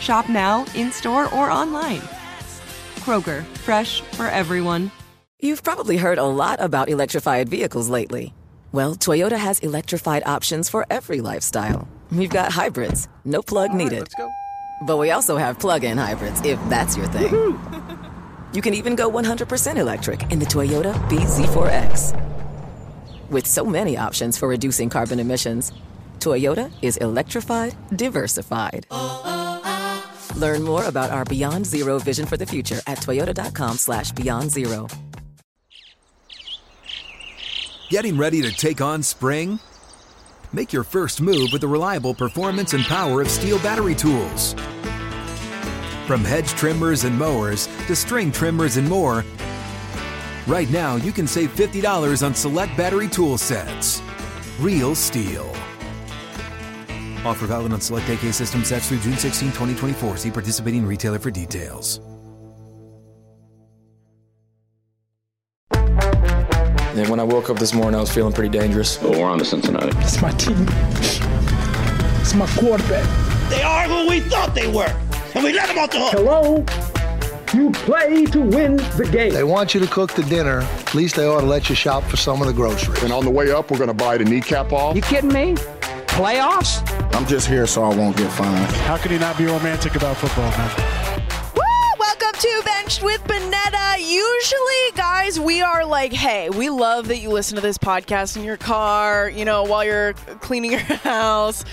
Shop now, in store, or online. Kroger, fresh for everyone. You've probably heard a lot about electrified vehicles lately. Well, Toyota has electrified options for every lifestyle. We've got hybrids, no plug needed. let's go. But we also have plug in hybrids, if that's your thing. you can even go 100% electric in the Toyota BZ4X. With so many options for reducing carbon emissions, Toyota is electrified, diversified. Learn more about our Beyond Zero vision for the future at toyota.com slash beyond zero. Getting ready to take on spring? Make your first move with the reliable performance and power of STIHL battery tools. From hedge trimmers and mowers to string trimmers and more, right now you can save $50 on select battery tool sets. Real STIHL. Offer valid on select AK system sets through June 16, 2024. See participating retailer for details. And when I woke up this morning, I was feeling pretty dangerous. Well, we're on to Cincinnati. It's my team. It's my quarterback. They are who we thought they were, and we let them off the hook. Hello? You play to win the game. They want you to cook the dinner. At least they ought to let you shop for some of the groceries. And on the way up, we're going to buy the kneecap off. You kidding me? Playoffs? I'm just here so I won't get fined. How can you not be romantic about football, man? Woo! Welcome to Benched with Bonetta. Usually, guys, we are like, hey, we love that you listen to this podcast in your car, you know, while you're cleaning your house.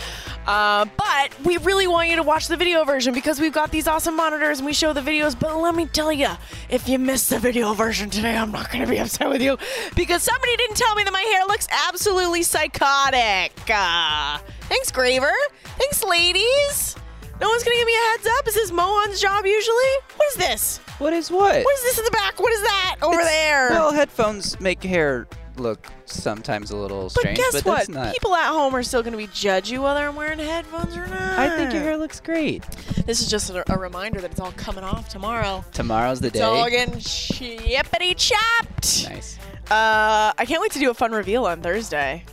Uh, but we really want you to watch the video version because we've got these awesome monitors and we show the videos. But let me tell you, if you missed the video version today, I'm not going to be upset with you because somebody didn't tell me that my hair looks absolutely psychotic. Uh, thanks, Graver. Thanks, ladies. No one's going to give me a heads up. Is this Mohan's job usually? What is this? What is what? What is this in the back? What is that over It's- there? Well, headphones make hair look sometimes a little but strange, guess but what? that's not. People at home are still going to be judge you whether I'm wearing headphones or not. I think your hair looks great. This is just a, a reminder that it's all coming off tomorrow. Tomorrow's the It's day. all getting chippity chopped. nice. Uh, I can't wait to do a fun reveal on Thursday.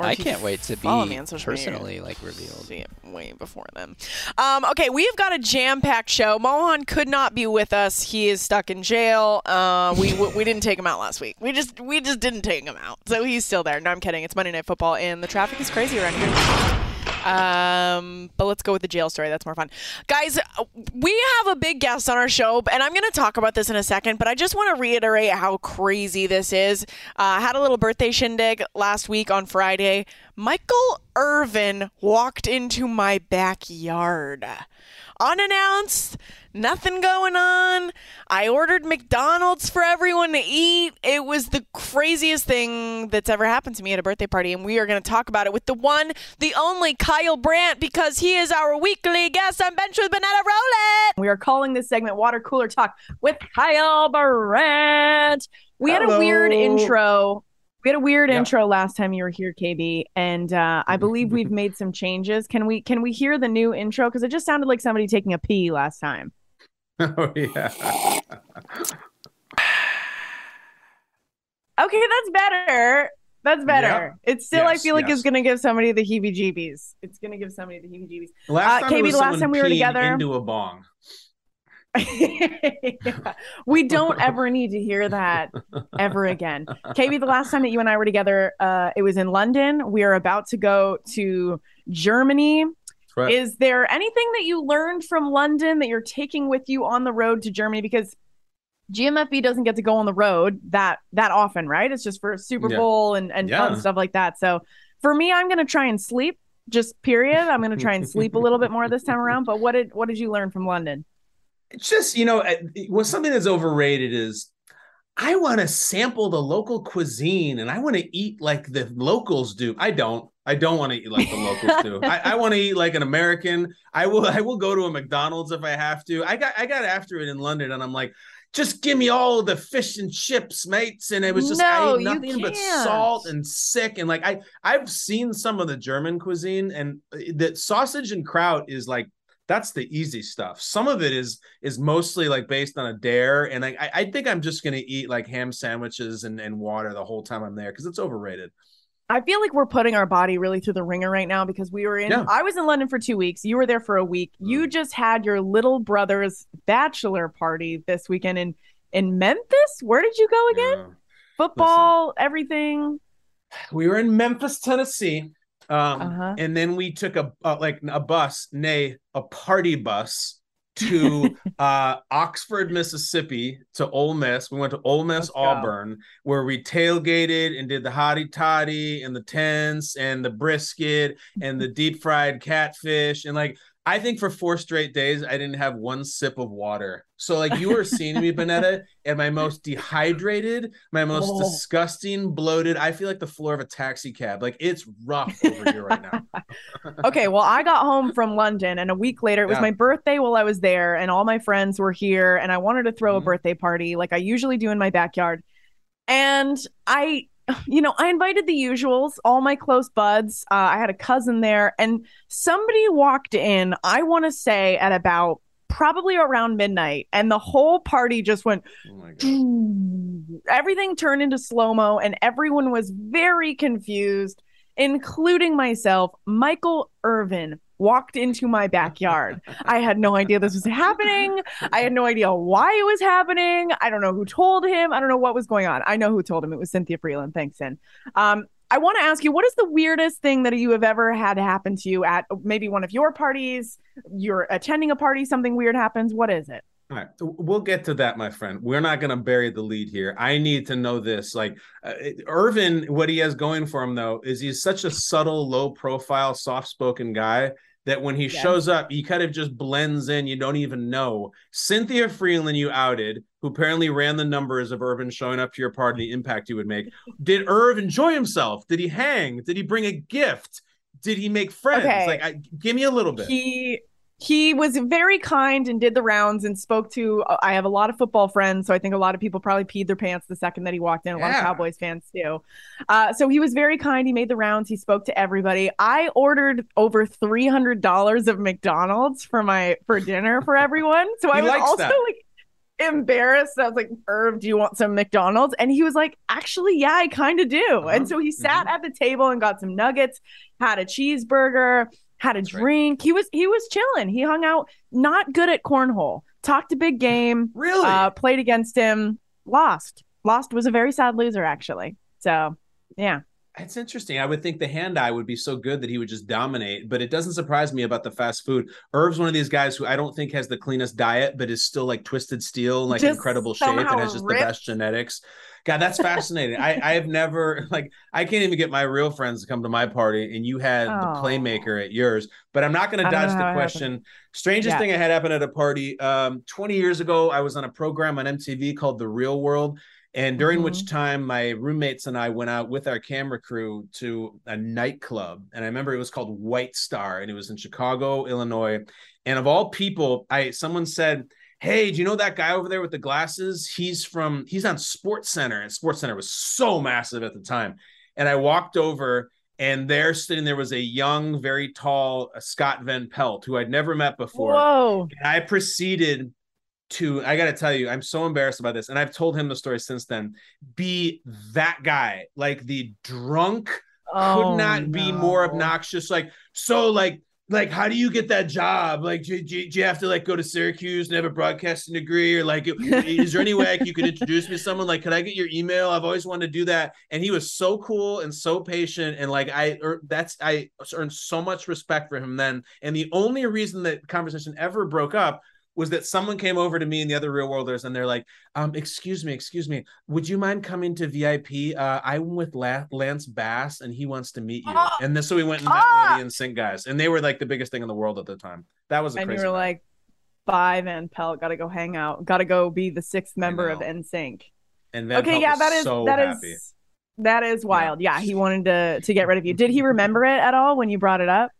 I can't wait to be me on social media. personally like revealed. See it way before then. Um, okay, we've got a jam-packed show. Mohan could not be with us. He is stuck in jail. Uh, we we didn't take him out last week. We just we just didn't take him out. So he's still there. No, I'm kidding. It's Monday Night Football, and the traffic is crazy around here. Um, but let's go with the jail story. That's more fun. Guys, we have a big guest on our show, and I'm going to talk about this in a second, but I just want to reiterate how crazy this is. Uh, I had a little birthday shindig last week on Friday. Michael Irvin walked into my backyard. Unannounced, nothing going on. I ordered McDonald's for everyone to eat. It was the craziest thing that's ever happened to me at a birthday party, and we are going to talk about it with the one, the only Kyle Brandt, because he is our weekly guest on Bench with Bonetta Roll It. We are calling this segment Water Cooler Talk with Kyle Brandt. We had a weird intro. We had a weird Yeah. intro last time you were here, KB, and uh, I believe we've made some changes. Can we can we hear the new intro? Because it just sounded like somebody taking a pee last time. Oh yeah. Okay, that's better. That's better. Yeah. It's still, I feel like yes. it's gonna give somebody the heebie-jeebies. It's gonna give somebody the heebie-jeebies. Last Uh, time KB, the last time we were together, into a bong. Yeah. we don't ever need to hear that ever again. KB, the last time that you and I were together, uh, it was in London. We are about to go to Germany. Right. Is there anything that you learned from London that you're taking with you on the road to Germany? Because GMFB doesn't get to go on the road that that often, right? It's just for Super Yeah. Bowl and and Yeah. fun stuff like that. So for me, I'm gonna try and sleep. Just period. I'm gonna try and sleep a little bit more this time around. But what did what did you learn from London? It's just, you know, what's something that's overrated is I want to sample the local cuisine and I want to eat like the locals do. I don't. I don't want to eat like the locals do. I, I want to eat like an American. I will. I will go to a McDonald's if I have to. I got. I got after it in London, and I'm like, just give me all the fish and chips, mates. And it was just I No, ate nothing but salt and sick. And like I, I've seen some of the German cuisine, and uh, the sausage and kraut is like that's the easy stuff. Some of it is is mostly like based on a dare, and I I- I think I'm just gonna eat like ham sandwiches and, and water the whole time I'm there because it's overrated. I feel like we're putting our body really through the ringer right now because we were in. Yeah. I was in London for two weeks. You were there for a week. Mm-hmm. You just had your little brother's bachelor party this weekend in in Memphis. Where did you go again? Football, everything. We were in Memphis, Tennessee, um, Uh-huh. and then we took a uh, like a bus, nay, a party bus to uh, Oxford, Mississippi, to Ole Miss. We went to Ole Miss, go. Auburn, where we tailgated and did the hottie toddy and the tents and the brisket and the deep fried catfish and like. I think for four straight days, I didn't have one sip of water. So, like, you were seeing me, Bonetta, at my most dehydrated, my most Oh. disgusting, bloated. I feel like the floor of a taxi cab. Like, it's rough over here right now. okay, well, I got home from London, and a week later, it was Yeah. my birthday while I was there, and all my friends were here, and I wanted to throw Mm-hmm. a birthday party like I usually do in my backyard. And I, you know, I invited the usuals, all my close buds. Uh, I had a cousin there, and somebody walked in, I want to say at about probably around midnight, and the whole party just went. Everything turned into slow mo, and everyone was very confused, including myself. Michael Irvin walked into my backyard. I had no idea this was happening. I had no idea why it was happening. I don't know who told him. I don't know what was going on. I know who told him. It was Cynthia Freeland. Thanks, Sin. Um, I want to ask you, what is the weirdest thing that you have ever had happen to you at maybe one of your parties? You're attending a party, something weird happens. What is it? All right, we'll get to that, my friend. We're not going to bury the lead here. I need to know this. Like uh, Irvin, what he has going for him though is he's such a subtle, low-profile, soft-spoken guy that when he Yes. shows up, he kind of just blends in. You don't even know. Cynthia Freeland, you outed, who apparently ran the numbers of Irvin showing up to your party, the impact he would make. Did Irv enjoy himself? Did he hang? Did he bring a gift? Did he make friends? Okay. Like, I, give me a little bit. He he was very kind and did the rounds and spoke to I have a lot of football friends, so I think a lot of people probably peed their pants the second that he walked in. A lot of Cowboys fans too. Uh, so he was very kind. He made the rounds. He spoke to everybody. I ordered over three hundred dollars of McDonald's for my for dinner for everyone. So I was also that. like embarrassed. I was like, Irv, do you want some McDonald's? And he was like, actually, yeah, I kind of do. Uh-huh. And so he sat at the table and got some nuggets, had a cheeseburger, had a drink. He was he was chilling. He hung out, not good at cornhole. Talked a big game. Really? Uh, played against him, lost. Lost was a very sad loser, actually. So yeah. It's interesting. I would think the hand eye would be so good that he would just dominate, but it doesn't surprise me about the fast food. Irv's one of these guys who I don't think has the cleanest diet, but is still like twisted steel, like Just incredible shape, and has just ripped. the best genetics. God, that's fascinating. I I have never like I can't even get my real friends to come to my party, and you had the Oh. playmaker at yours. But I'm not going to dodge the question. Strangest Yeah. thing I had happen at a party. Um, 20 years ago, I was on a program on MTV called The Real World. And during which Mm-hmm. time my roommates and I went out with our camera crew to a nightclub. And I remember it was called White Star and it was in Chicago, Illinois. And of all people, I someone said, Hey, do you know that guy over there with the glasses? He's from he's on Sports Center. And Sports Center was so massive at the time. And I walked over and there sitting there was a young, very tall uh, Scott Van Pelt, who I'd never met before. Whoa. And I proceeded to, I got to tell you, I'm so embarrassed about this. And I've told him the story since then. Be that guy, like the drunk, Oh, could not be more obnoxious. Like, so, like, like, how do you get that job? Like, do, do, do you have to like go to Syracuse and have a broadcasting degree, or like, is there any way like, you could introduce me to someone? Like, could I get your email? I've always wanted to do that. And he was so cool and so patient, and like, I er, that's I earned so much respect for him then. And the only reason that conversation ever broke up was that someone came over to me and the other real worlders and they're like, um, excuse me, excuse me, would you mind coming to VIP? Uh, I'm with La- Lance Bass and he wants to meet you. Ah! and then so we went and met one of the NSYNC guys, and they were like the biggest thing in the world at the time. That was a and you were night. like, bye, Van Pelt. Got to go hang out. Got to go be the sixth member of. NSYNC. and Van okay, Pelt yeah, that is so that is happy. that is wild. Yeah. he wanted to to get rid of you. Did he remember it at all when you brought it up?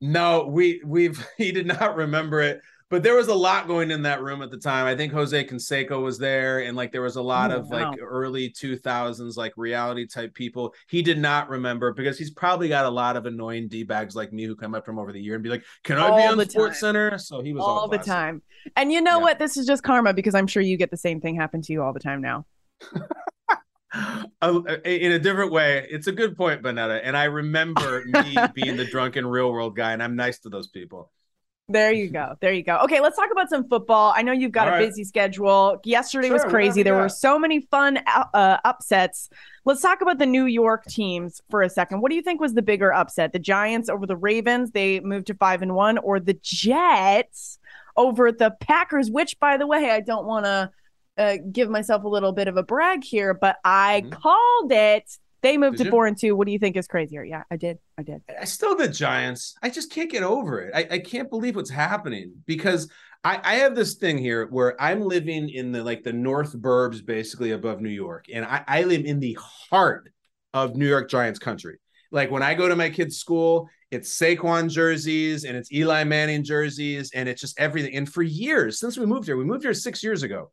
No, we we've he did not remember it, but there was a lot going in that room at the time. I think Jose Canseco was there, and like there was a lot Oh, of wow. like early two thousands like reality type people. He did not remember because he's probably got a lot of annoying d bags like me who come up to him over the year and be like, "Can I be on the Sports time. Center?" So he was all, all the time. And you know Yeah. what? This is just karma because I'm sure you get the same thing happen to you all the time now. Uh, in a different way. It's a good point, Bonetta. And I remember me being the drunken real world guy, and I'm nice to those people. There you go. There you go. Okay, let's talk about some football. I know you've got All a right. busy schedule. Yesterday was crazy. There were so many fun uh, upsets. Let's talk about the New York teams for a second. What do you think was the bigger upset? The Giants over the Ravens, they moved to 5 and 1 or the Jets over the Packers, which by the way, I don't want to uh, give myself a little bit of a brag here, but I called it. They moved. Did to you? 4 and 2. What do you think is crazier? Yeah, I did. I did. I still the Giants. I just can't get over it. I, I can't believe what's happening because I, I have this thing here where I'm living in the like the North Burbs, basically above New York, and I, I live in the heart of New York Giants country. Like when I go to my kids' school, it's Saquon jerseys and it's Eli Manning jerseys, and it's just everything. And for years since we moved here, we moved here six years ago.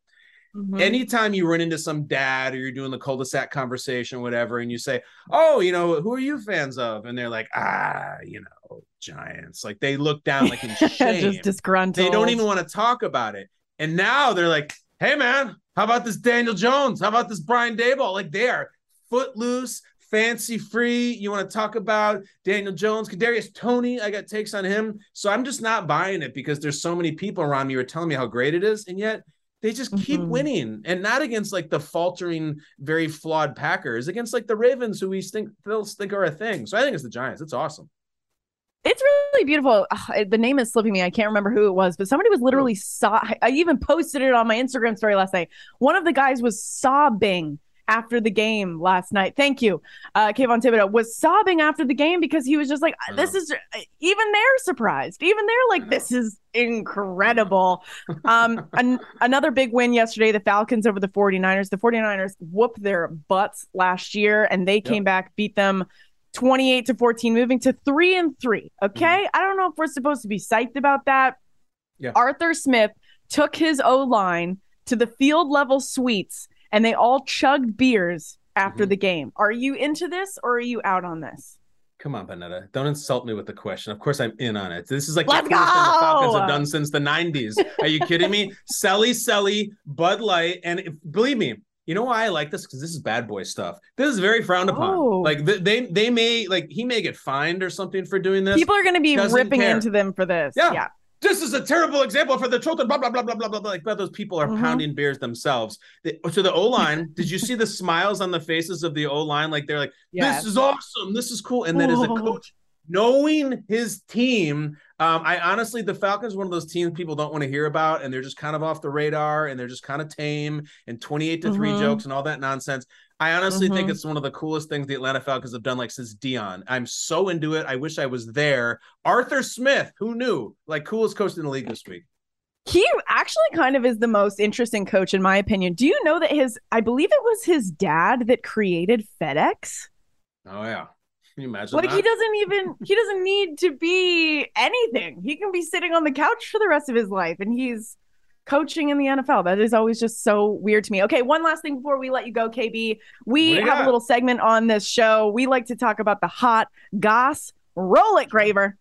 Mhm. Anytime you run into some dad or you're doing the cul-de-sac conversation, whatever, and you say, "Oh, you know, who are you fans of?" and they're like, "Ah, you know, Giants." Like they look down like in shame. just disgruntled. they don't even want to talk about it. And now they're like, "Hey, man, how about this Daniel Jones? How about this Brian Daboll?" Like they are footloose, fancy free. You want to talk about Daniel Jones, Kadarius Toney? I got takes on him. So I'm just not buying it because there's so many people around me who are telling me how great it is, and yet they just keep Mhm. winning and not against like the faltering, very flawed Packers, against like the Ravens, who we think they'll think are a thing. So I think it's the Giants. It's awesome. It's really beautiful. Ugh, the name is slipping me. I can't remember who it was, but somebody was literally so- I even posted it on my Instagram story last night. One of the guys was sobbing after the game last night. Thank you, uh, Kayvon Thibodeaux was sobbing after the game because he was just like, "This is." Even they're surprised. Even they're like, "This is incredible." um, an- another big win yesterday. The Falcons over the 49ers. The 49ers whooped their butts last year, and they came back, beat them 28 to 14, moving to three and three. Okay. I don't know if we're supposed to be psyched about that. Yeah. Arthur Smith took his O line to the field level suites and they all chugged beers after mm-hmm. the game. Are you into this or are you out on this? Come on, Bonetta. Don't insult me with the question. Of course, I'm in on it. This is like Let's the coolest thing the Falcons have done since the 90s. Are you kidding me? Selly, Selly, Bud Light. And if, believe me, you know why I like this? Because this is bad boy stuff. This is very frowned upon. Oh. Like th- they they may like he may get fined or something for doing this. People are going to be Doesn't ripping care. into them for this. Yeah. yeah. This is a terrible example for the children. Blah blah blah blah blah blah. Like but those people are Mhm. pounding beers themselves. The, to the O line, did you see the smiles on the faces of the O line? Like they're like, Yes. "This is awesome. This is cool." And then as a coach, knowing his team, um, I honestly, the Falcons, are one of those teams people don't want to hear about, and they're just kind of off the radar, and they're just kind of tame and twenty-eight to three Mhm. jokes and all that nonsense. I honestly think Mhm. it's one of the coolest things the Atlanta Falcons have done, like since Deion. I'm so into it. I wish I was there. Arthur Smith, who knew? Like coolest coach in the league this week. He actually kind of is the most interesting coach, in my opinion. Do you know that his, I believe it was his dad that created FedEx? Oh yeah, can you imagine? Like that? he doesn't even, he doesn't need to be anything. He can be sitting on the couch for the rest of his life and he's coaching in the NFL. That is always just so weird to me. Okay, one last thing before we let you go, KB. We What do you have a little segment on this show. We like to talk about the hot goss. Roll it, Graver.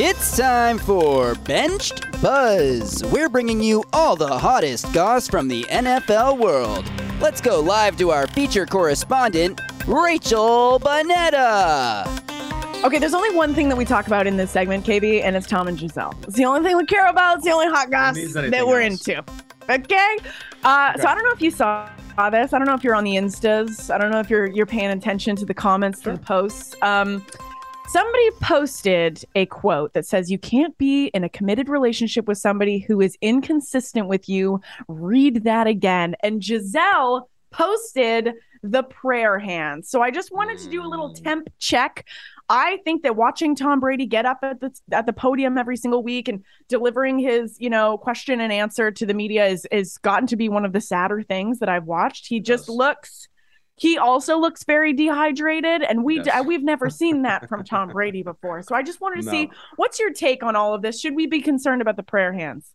It's time for Benched Buzz. We're bringing you all the hottest goss from the NFL world. Let's go live to our feature correspondent, Rachel Bonetta. Okay, there's only one thing that we talk about in this segment, KB, and it's Tom and Gisele. It's the only thing we care about. It's the only hot goss that we're else. into. Okay? Uh, Okay. So I don't know if you saw this. I don't know if you're on the Instas. I don't know if you're you're paying attention to the comments to the posts. Um, Somebody posted a quote that says, You can't be in a committed relationship with somebody who is inconsistent with you. Read that again. And Gisele posted the prayer hands. So I just wanted to do a little mm. temp check. I think that watching Tom Brady get up at the at the podium every single week and delivering his, you know, question and answer to the media is is gotten to be one of the sadder things that I've watched. He just looks he also looks very dehydrated, and we Yes. we've never seen that from Tom Brady before. So I just wanted to No. see what's your take on all of this. Should we be concerned about the prayer hands?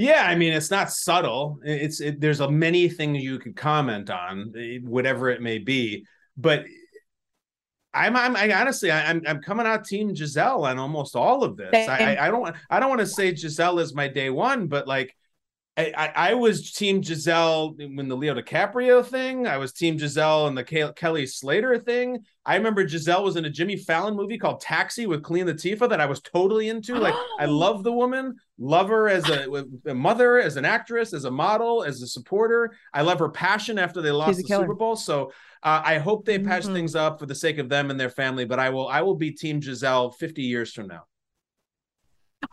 Yeah, I mean it's not subtle. It's it, there's a many things you could comment on, eh, whatever it may be. But I'm I'm I honestly I, I'm I'm coming out team Gisele on almost all of this. I, I I don't I don't want to say Gisele is my day one, but like I, I I was team Gisele when the Leo DiCaprio thing. I was team Gisele and the Ke- Kelly Slater thing. I remember Gisele was in a Jimmy Fallon movie called Taxi with Queen Latifah that I was totally into. Like I love the woman, love her as a, a mother, as an actress, as a model, as a supporter. I love her passion after they lost the killer. Super Bowl. So uh, I hope they patch Mhm. things up for the sake of them and their family. But I will I will be team Gisele 50 years from now.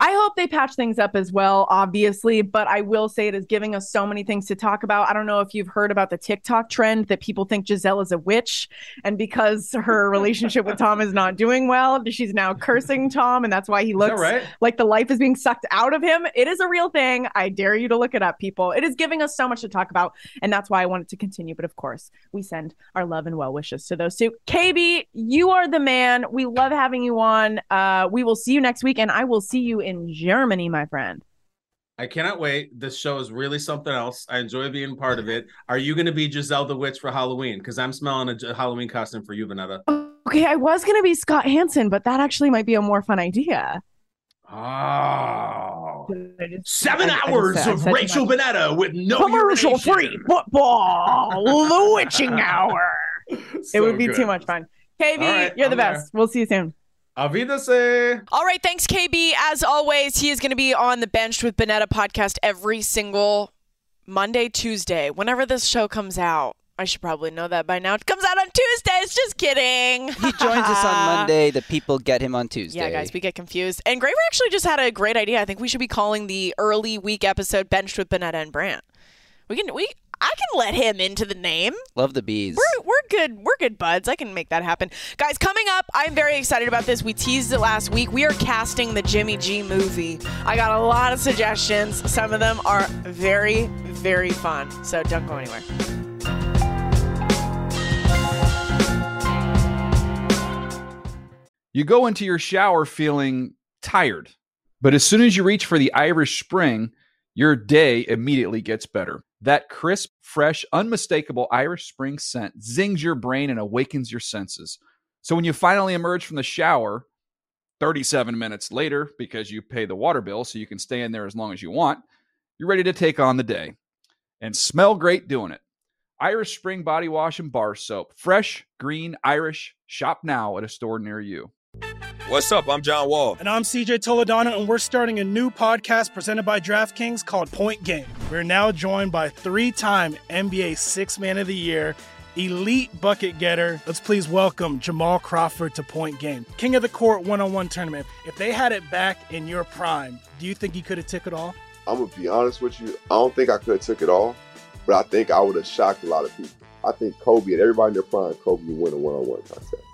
I hope they patch things up as well, obviously, but I will say it is giving us so many things to talk about. I don't know if you've heard about the TikTok trend that people think Gisele is a witch, and because her relationship with Tom is not doing well, she's now cursing Tom, and that's why he looks right? like the life is being sucked out of him. It is a real thing. I dare you to look it up, people. It is giving us so much to talk about, and that's why I want it to continue. But of course, we send our love and well wishes to those two. KB, you are the man. We love having you on. Uh, we will see you next week, and I will see you in Germany, my friend. I cannot wait. This show is really something else. I enjoy being part of it. Are you going to be Gisele the Witch for Halloween? Because I'm smelling a Halloween costume for you, Bonetta. Okay, I was gonna be Scott Hanson, but that actually might be a more fun idea. Oh. Just- Seven I- I just hours of Rachel. Bonetta with no commercial free football, the witching hour. it would be good. too much fun. KB, All right, you're the I'm there. best. We'll see you soon. Auf Wiedersehen. All right, thanks, KB. As always, he is going to be on the bench with Bonetta podcast every single Monday, Tuesday, whenever this show comes out. I should probably know that by now. It comes out on Tuesdays. Just kidding. He joins us on Monday. The people get him on Tuesday. Yeah, guys, we get confused. And Graver actually just had a great idea. I think we should be calling the early week episode "Benched with Bonetta and Brandt." We can we I can let him into the name. Love the bees. We're, we're good. We're good buds. I can make that happen. Guys, coming up, I'm very excited about this. We teased it last week. We are casting the Jimmy G movie. I got a lot of suggestions. Some of them are very, very fun. So don't go anywhere. You go into your shower feeling tired, but as soon as you reach for the Irish Spring, your day immediately gets better. That crisp, fresh, unmistakable Irish Spring scent zings your brain and awakens your senses. So when you finally emerge from the shower, 37 minutes later, because you pay the water bill so you can stay in there as long as you want, you're ready to take on the day and smell great doing it. Irish Spring Body Wash and Bar Soap. Fresh, green, Irish. Shop now at a store near you. What's up? I'm John Wall. And I'm CJ Toledano, and we're starting a new podcast presented by DraftKings called Point Game. We're now joined by three time NBA Six Man of the Year, elite bucket getter. Let's please welcome Jamal Crawford to Point Game, King of the Court one on one tournament. If they had it back in your prime, do you think you could have took it all? I'm gonna be honest with you. I don't think I could have took it all, but I think I would have shocked a lot of people. I think Kobe and everybody in their prime, Kobe would win a one-on-one contest.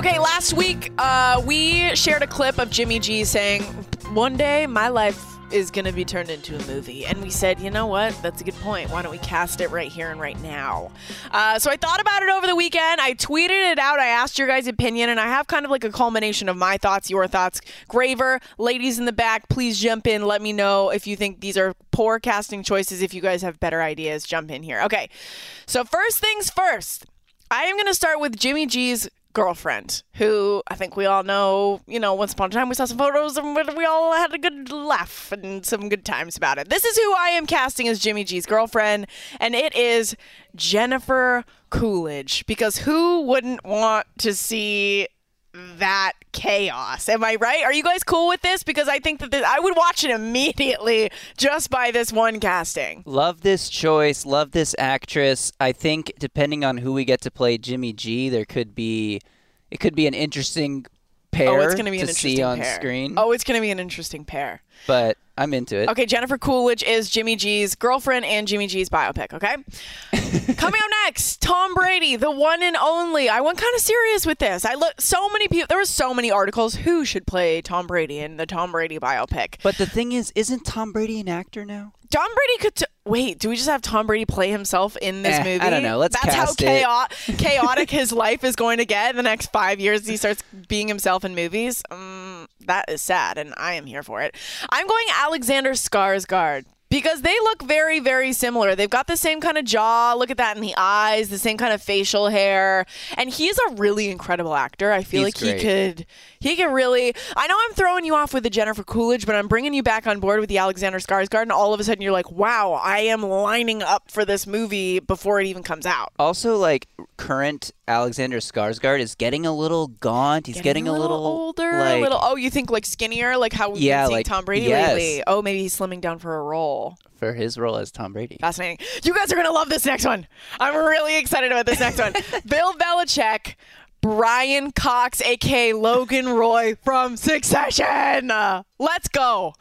Okay, last week uh, we shared a clip of Jimmy G saying, "One day my life is going to be turned into a movie," and we said, "You know what? That's a good point. Why don't we cast it right here and right now?" Uh, so I thought about it over the weekend. I tweeted it out. I asked your guys' opinion, and I have kind of like a culmination of my thoughts, your thoughts. Graver, ladies in the back, please jump in. Let me know if you think these are poor casting choices. If you guys have better ideas, jump in here. Okay, so first things first. I am going to start with Jimmy G's girlfriend, who I think we all know, you know, once upon a time we saw some photos and we all had a good laugh and some good times about it. This is who I am casting as Jimmy G's girlfriend, and it is Jennifer Coolidge. Because who wouldn't want to see that chaos. Am I right? Are you guys cool with this? Because I think that this, I would watch it immediately just by this one casting. Love this choice. Love this actress. I think depending on who we get to play Jimmy G, there could be it could be an interesting pair oh, it's going to be an interesting see on pair. screen. Oh, it's going to be an interesting pair. But I'm into it. Okay, Jennifer Coolidge is Jimmy G's girlfriend and Jimmy G's biopic, okay? Coming up next, Tom Brady, the one and only. I went kind of serious with this. I look so many people there were so many articles who should play Tom Brady in the Tom Brady biopic. But the thing is, isn't Tom Brady an actor now? Tom Brady could t- wait. Do we just have Tom Brady play himself in this Eh, movie? I don't know. Let's That's how cast it. chao- chaotic his life is going to get in the next five years. He starts being himself in movies. Um, that is sad, and I am here for it. I'm going Alexander Skarsgård. Because they look very, very similar. They've got the same kind of jaw. Look at that in the eyes, the same kind of facial hair. And he's a really incredible actor. I feel He's like he could he can really I know I'm throwing you off with the Jennifer Coolidge, but I'm bringing you back on board with the Alexander Skarsgård and all of a sudden you're like, "Wow, I am lining up for this movie before it even comes out." Also, like current Alexander Skarsgård is getting a little gaunt. He's getting, a little, older, like, a little Oh, you think like skinnier, like how we've Yeah, been seeing like- Tom Brady yes. lately? Oh, maybe he's slimming down for a role. for his role as Tom Brady. Fascinating. You guys are going to love this next one. I'm really excited about this next one. Bill Belichick, Brian Cox, aka Logan Roy from Succession. Uh, let's go.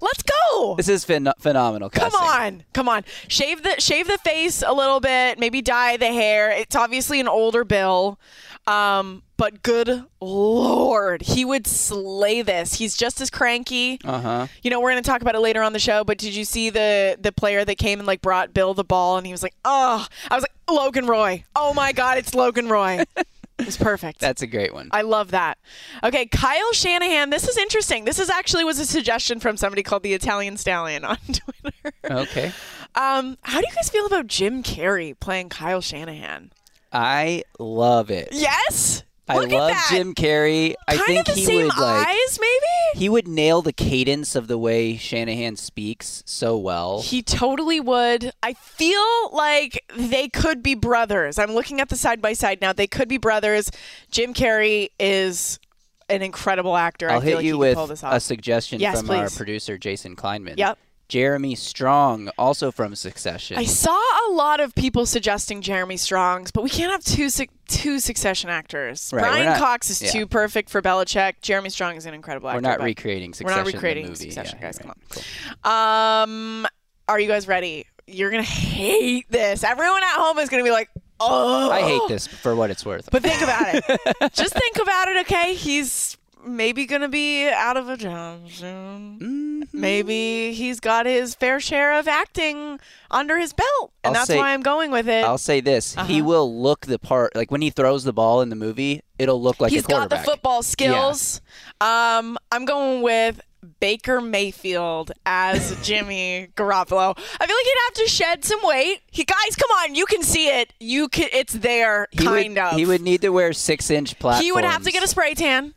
Let's go. This is phen- phenomenal. Come on, come on. Shave the shave the face a little bit. Maybe dye the hair. It's obviously an older Bill, um, but good lord, he would slay this. He's just as cranky. Uh huh. You know, we're going to talk about it later on the show, but did you see the the player that came and like brought Bill the ball and he was like, "Oh." I was like, "Logan Roy. Oh my god, it's Logan Roy." it was perfect. That's a great one. I love that. Okay, Kyle Shanahan. This is interesting. This is actually was a suggestion from somebody called the Italian Stallion on Twitter. Okay. Um, how do you guys feel about Jim Carrey playing Kyle Shanahan? I love it. Yes. I Look love. Jim Carrey. I Kind think of the he same would like eyes, maybe. he would nail the cadence of the way Shanahan speaks so well. He totally would. I feel like they could be brothers. I'm looking at the side by side now. They could be brothers. Jim Carrey is an incredible actor. I'll I feel hit like you with a suggestion Yes, from our producer Jason Kleinman. Yep. Jeremy Strong, also from Succession. I saw a lot of people suggesting Jeremy Strong's, but we can't have two su- two Succession actors. Right, Brian not- Cox is yeah. too perfect for Belichick. Jeremy Strong is an incredible actor. We're not recreating We're not Succession, recreating movie. Succession, Yeah, guys. right. Come on. Um, are you guys ready? You're gonna hate this. Everyone at home is gonna be like, "Oh, I hate this for what it's worth. But think about it. Just think about it, okay? He's maybe going to be out of a job soon. Mm-hmm. Maybe he's got his fair share of acting under his belt. And I'll that's say- why I'm going with it. I'll say this: he Uh-huh. will look the part. Like when he throws the ball in the movie, it'll look like he's a got the football skills. Um, I'm going with Baker Mayfield as Jimmy Garoppolo. I feel like he'd have to shed some weight. He, guys, come on, you can see it. You can. It's there, He kind would, of. He would need to wear six-inch platforms. He would have to get a spray tan.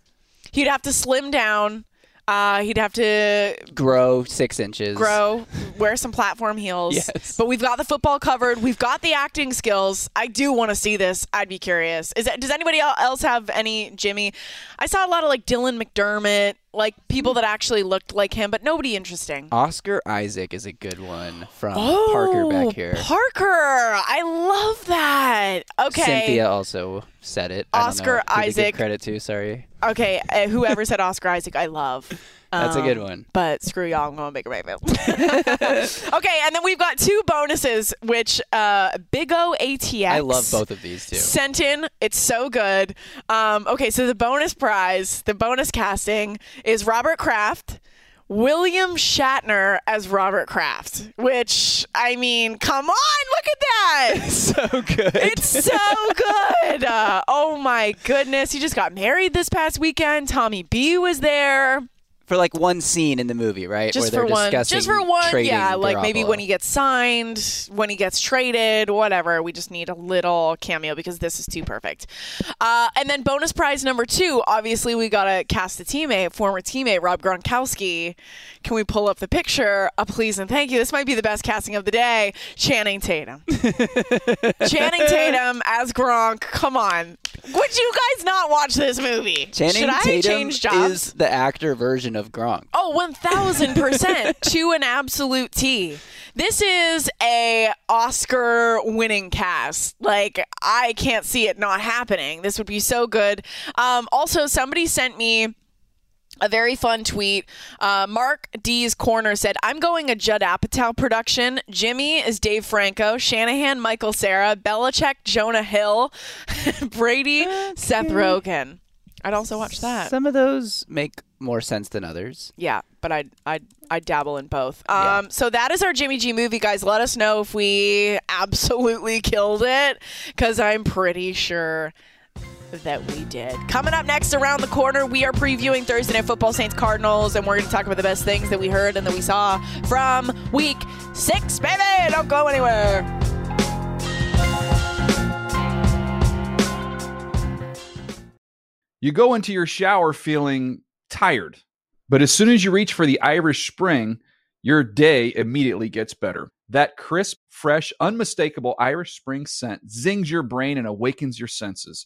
He'd have to slim down. Uh, he'd have to Grow six inches. grow, wear some platform heels. Yes. But we've got the football covered. We've got the acting skills. I do want to see this. I'd be curious. Is that, does anybody else have any Jimmy? I saw a lot of like Dylan McDermott, like people that actually looked like him, but nobody interesting. Oscar Isaac is a good one from Oh, Parker back here. Parker, I love that. Okay. Cynthia also said it. Oscar who to give Isaac. credit to. Sorry. Okay, uh, whoever said Oscar Isaac, I love. That's a good Um, one. But screw y'all, I'm going Baker Mayfield. okay, and then we've got two bonuses, which uh, Big O ATX. I love both of these too. Sent in. It's so good. Um, okay, so the bonus prize, the bonus casting is Robert Kraft. William Shatner as Robert Kraft, which I mean, come on, look at that! so good. It's so good. Uh, oh my goodness, he just got married this past weekend. Tommy B was there. For like one scene in the movie, right? Just Where for they're one, discussing just for one, yeah. Like maybe when he gets signed, when he gets traded, whatever. We just need a little cameo because this is too perfect. Uh, and then bonus prize number two. Obviously, we gotta cast a teammate, former teammate Rob Gronkowski. Can we pull up the picture? A please and thank you. This might be the best casting of the day. Channing Tatum. Channing Tatum as Gronk. Come on. Would you guys not watch this movie? Channing Should I Tatum change jobs? is the actor version of Gronk. Oh, 1000% to an absolute T. This is a Oscar winning cast. Like I can't see it not happening. This would be so good. Um, also somebody sent me a very fun tweet. Uh, Mark D's Corner said, I'm going a Judd Apatow production. Jimmy is Dave Franco, Shanahan, Michael Cera, Belichick, Jonah Hill, Brady, Seth Rogen. I'd also watch that. Some of those make more sense than others. Yeah, but I I I dabble in both. Um, so that is our Jimmy G movie, guys. Let us know if we absolutely killed it, because I'm pretty sure that we did. Coming up next around the corner, we are previewing Thursday Night Football Saints Cardinals, and we're going to talk about the best things that we heard and that we saw from Week Six, baby. Don't go anywhere. You go into your shower feeling tired, but as soon as you reach for the Irish Spring, your day immediately gets better. That crisp, fresh, unmistakable Irish Spring scent zings your brain and awakens your senses.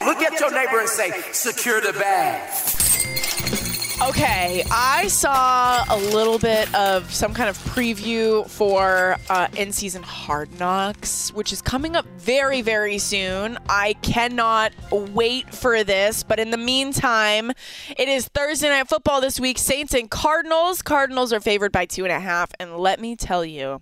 Look at your neighbor and say, secure the bag. Okay, I saw a little bit of some kind of preview for uh, in season Hard Knocks, which is coming up very, very soon. I cannot wait for this, but in the meantime, it is Thursday Night Football this week Saints and Cardinals. Cardinals are favored by two and a half, and let me tell you,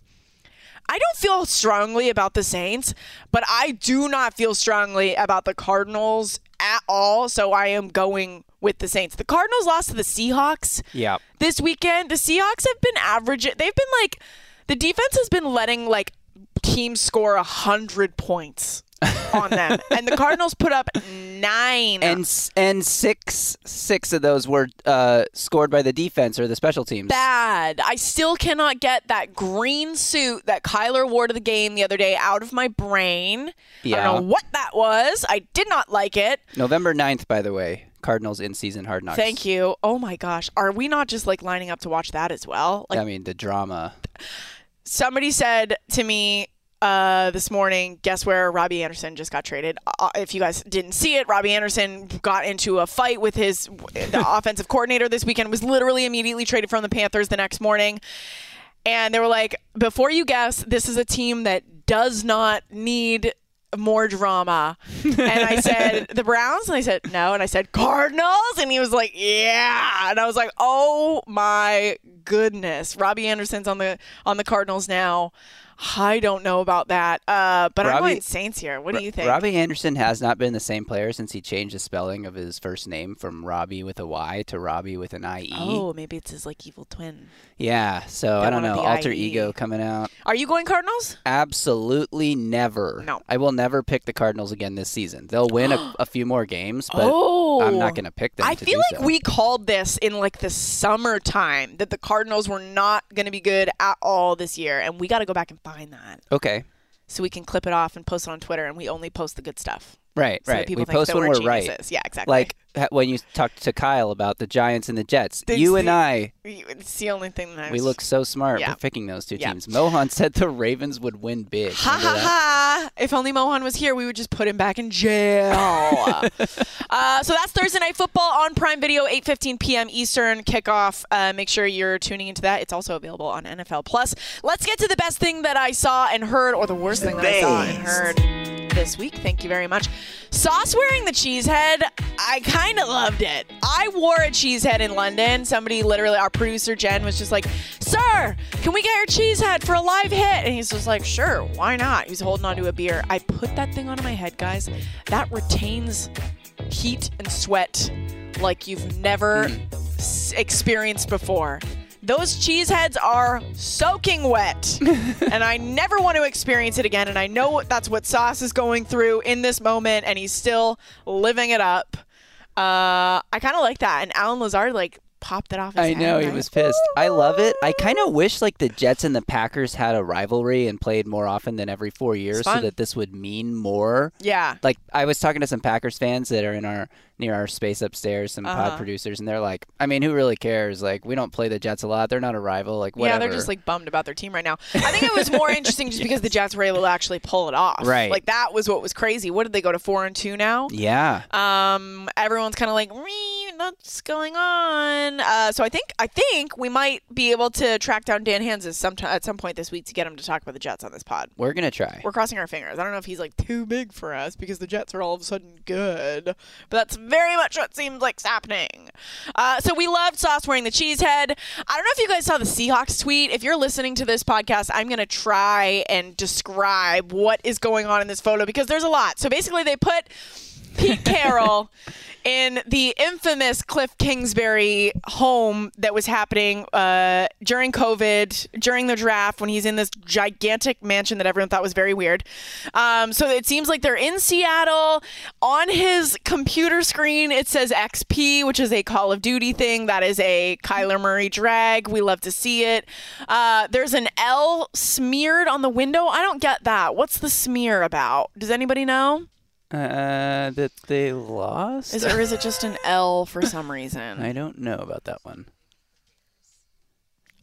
I don't feel strongly about the Saints, but I do not feel strongly about the Cardinals at all. So I am going with the Saints. The Cardinals lost to the Seahawks Yeah. this weekend. The Seahawks have been average. They've been like the defense has been letting like teams score a hundred points on them, and the Cardinals put up nine. And and six six of those were uh, scored by the defense or the special teams. bad. I still cannot get that green suit that Kyler wore to the game the other day out of my brain. Yeah. I don't know what that was. I did not like it. November 9th, by the way. Cardinals in season hard knocks. Thank you. Oh my gosh. Are we not just like lining up to watch that as well? Like I mean, the drama. Somebody said to me uh, this morning, guess where Robbie Anderson just got traded? Uh, if you guys didn't see it, Robbie Anderson got into a fight with his the offensive coordinator this weekend. Was literally immediately traded from the Panthers the next morning, and they were like, "Before you guess, this is a team that does not need." More drama. And I said, the Browns? And I said, no. And I said, Cardinals? And he was like, yeah. And I was like, oh my goodness. Robbie Anderson's on the on the Cardinals now. I don't know about that. Uh, but I'm going Saints here. What do you think? Robbie Anderson has not been the same player since he changed the spelling of his first name from Robbie with a Y to Robbie with an IE. Oh, maybe it's his like evil twin. Yeah, so I don't know. Alter IE. ego coming out. Are you going Cardinals? Absolutely never. No. I will never pick the Cardinals again this season. They'll win a, a few more games, but oh, I'm not going to pick them. I feel like so. we called this in like the summertime that the Cardinals were not going to be good at all this year, and we got to go back and find that Okay. so we can clip it off and post it on Twitter, and we only post the good stuff. Right, So right. people we think post when we're we're right. Yeah, exactly. Like when you talked to Kyle about the Giants and the Jets. It's you and the- I, It's the only thing that I we was- look so smart Yeah. for picking those two Yeah. teams. Mohan said the Ravens would win big. Ha Remember ha that? ha! If only Mohan was here, we would just put him back in jail. uh, so that's Thursday Night Football on Prime Video, 8:15 p.m. Eastern kickoff. Uh, make sure you're tuning into that. It's also available on NFL Plus. Let's get to the best thing that I saw and heard, or the worst thing that I saw and heard this week. Thank you very much. Sauce wearing the cheese head. I kind of loved it. I wore a cheese head in London. Somebody, literally, our producer Jen, was just like, "Sir, can we get your cheese head for a live hit?" And he's just like, "Sure, why not?" He's holding onto a beer. I put that thing onto my head, guys. That retains heat and sweat like you've never mm. s- experienced before. Those cheese heads are soaking wet, and I never want to experience it again. And I know that's what Sauce is going through in this moment, and he's still living it up. Uh, I kind of like that. And Allen Lazard like popped it off. His I know he right? was pissed. I love it. I kind of wish like the Jets and the Packers had a rivalry and played more often than every four years, so that this would mean more. Yeah. Like I was talking to some Packers fans that are in our near our space upstairs, some Uh-huh. pod producers, and they're like, I mean, who really cares? Like we don't play the Jets a lot. They're not a rival. Like whatever. Yeah, they're just like bummed about their team right now. I think it was more interesting just because the Jets were able to actually pull it off. Right. Like that was what was crazy. What did they go to four and two now? yeah. Um, everyone's kind of like, "Meh, what's going on? Uh, so I think I think we might be able to track down Dan Hanzus sometime at some point this week to get him to talk about the Jets on this pod. We're gonna try. We're crossing our fingers. I don't know if he's like too big for us because the Jets are all of a sudden good, but that's very much what seems like's happening. Uh, so we loved Sauce wearing the cheese head. I don't know if you guys saw the Seahawks tweet. If you're listening to this podcast, I'm gonna try and describe what is going on in this photo because there's a lot. So basically, they put Pete Carroll in the infamous Cliff Kingsbury home that was happening uh, during COVID, during the draft, when he's in this gigantic mansion that everyone thought was very weird. Um, so it seems like they're in Seattle. On his computer screen, it says XP, which is a Call of Duty thing. That is a Kyler Murray drag. We love to see it. Uh, there's an L smeared on the window. I don't get that. What's the smear about? Does anybody know? Uh, that they lost. Is or is it just an L for some reason? I don't know about that one.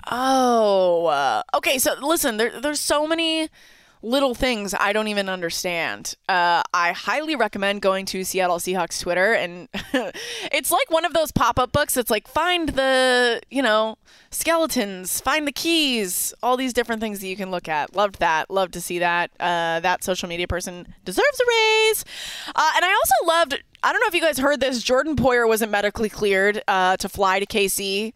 Oh, uh, okay. So listen, there, there's so many little things I don't even understand. Uh, I highly recommend going to Seattle Seahawks Twitter, and it's like one of those pop up books. It's like find the you know skeletons, find the keys, all these different things that you can look at. Loved that. Loved to see that. Uh, that social media person deserves a raise. Uh, and I also loved. I don't know if you guys heard this. Jordan Poyer wasn't medically cleared uh, to fly to KC.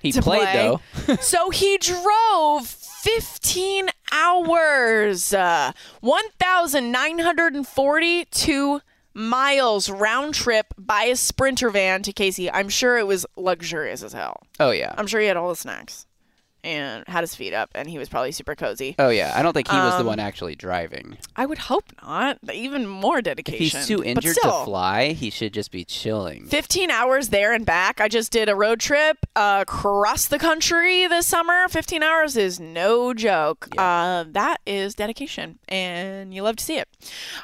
He to played, play. though. so he drove 15 hours, uh, 1,942 miles round trip by a sprinter van to KC. I'm sure it was luxurious as hell. Oh yeah. I'm sure he had all the snacks and had his feet up, and he was probably super cozy. Oh yeah. I don't think he was the Um, one actually driving. I would hope not. Even more If dedication. he's too But injured still, to fly, he should just be chilling. 15 hours there and back. I just did a road trip uh, across the country this summer. 15 hours is no joke. Uh, that is dedication, and you love to see it.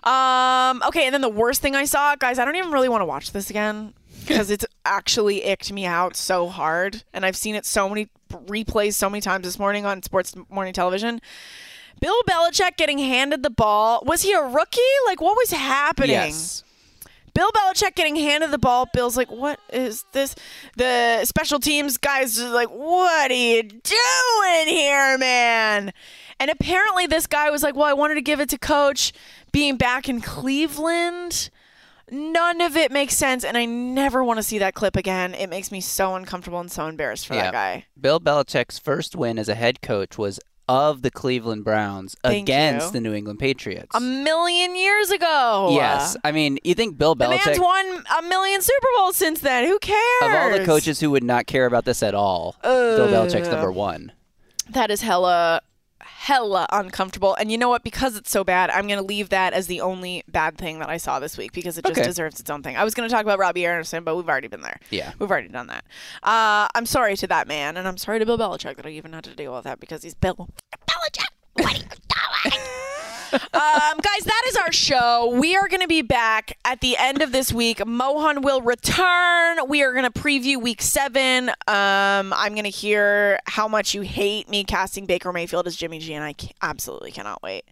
Um, okay, and then the worst thing I saw, guys, I don't even really want to watch this again because it's actually icked me out so hard, and I've seen it so many replays so many times this morning on sports morning television. Bill Belichick getting handed the ball. Was he a rookie? Like, what was happening? Yes. Bill Belichick getting handed the ball. Bill's like, "What is this?" The special teams guys are like, "What are you doing here, man?" And apparently, this guy was like, "Well, I wanted to give it to Coach, being back in Cleveland." None of it makes sense, and I never want to see that clip again. It makes me so uncomfortable and so embarrassed for that guy. Bill Belichick's first win as a head coach was of the Cleveland Browns Thank against you. the New England Patriots. A million years ago. yes. I mean, you think Bill The man's Belichick won a million Super Bowls since then. Who cares? of all the coaches who would not care about this at all, Bill Belichick's number one. That is hella, hella uncomfortable. And you know what? Because it's so bad, I'm going to leave that as the only bad thing that I saw this week because it just Okay. deserves its own thing. I was going to talk about Robbie Anderson, but we've already been there. Yeah. We've already done that. Uh, I'm sorry to that man, and I'm sorry to Bill Belichick that I even had to deal with that because he's Bill Belichick. What are you doing? um, guys, that is our show. We are going to be back at the end of this week. Mohan will return. We are going to preview week seven. Um, I'm going to hear how much you hate me casting Baker Mayfield as Jimmy G, and I absolutely cannot wait.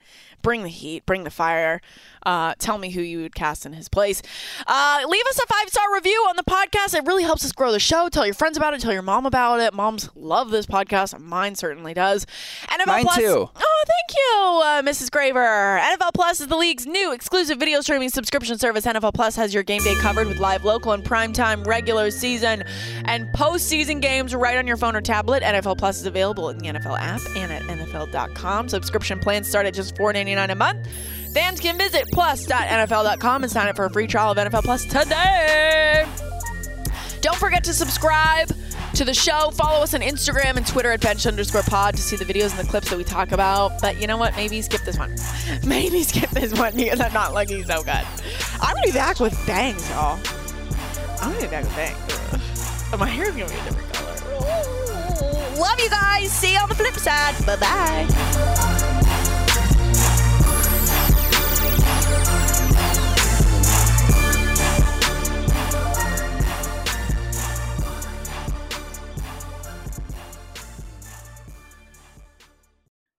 Bring the heat, bring the fire. Uh, tell me who you would cast in his place. Uh, leave us a five star review on the podcast. It really helps us grow the show. Tell your friends about it. Tell your mom about it. Moms love this podcast. Mine certainly does. NFL Mine Plus- too. Oh, thank you, uh, Mrs. Graver. NFL Plus is the league's new exclusive video streaming subscription service. NFL Plus has your game day covered with live, local, and primetime regular season and postseason games right on your phone or tablet. NFL Plus is available in the NFL app and at NFL.com. Subscription plans start at just $4.99 a month. Fans can visit plus.nfl.com and sign up for a free trial of NFL Plus today. Don't forget to subscribe to the show. Follow us on Instagram and Twitter at bench underscore pod to see the videos and the clips that we talk about. But you know what? Maybe skip this one. Maybe skip this one because I'm not looking so good. I'm gonna be back with bangs, y'all. I'm gonna be back with bangs. But my hair's gonna be a different color. Love you guys. See you on the flip side. Bye bye.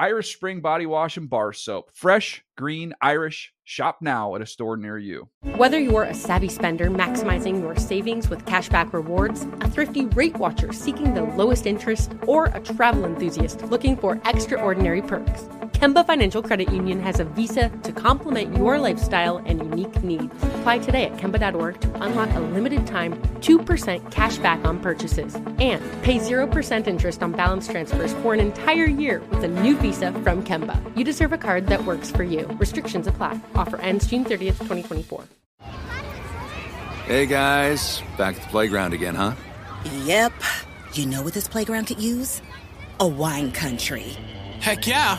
Irish Spring Body Wash and Bar Soap. Fresh, green, Irish. Shop now at a store near you. Whether you're a savvy spender maximizing your savings with cashback rewards, a thrifty rate watcher seeking the lowest interest, or a travel enthusiast looking for extraordinary perks, Kemba Financial Credit Union has a visa to complement your lifestyle and unique needs. Apply today at Kemba.org to unlock a limited time 2% cash back on purchases and pay 0% interest on balance transfers for an entire year with a new visa from Kemba. You deserve a card that works for you. Restrictions apply. Offer ends June 30th, 2024. Hey guys, back at the playground again, huh? Yep. You know what this playground could use? A wine country. Heck yeah,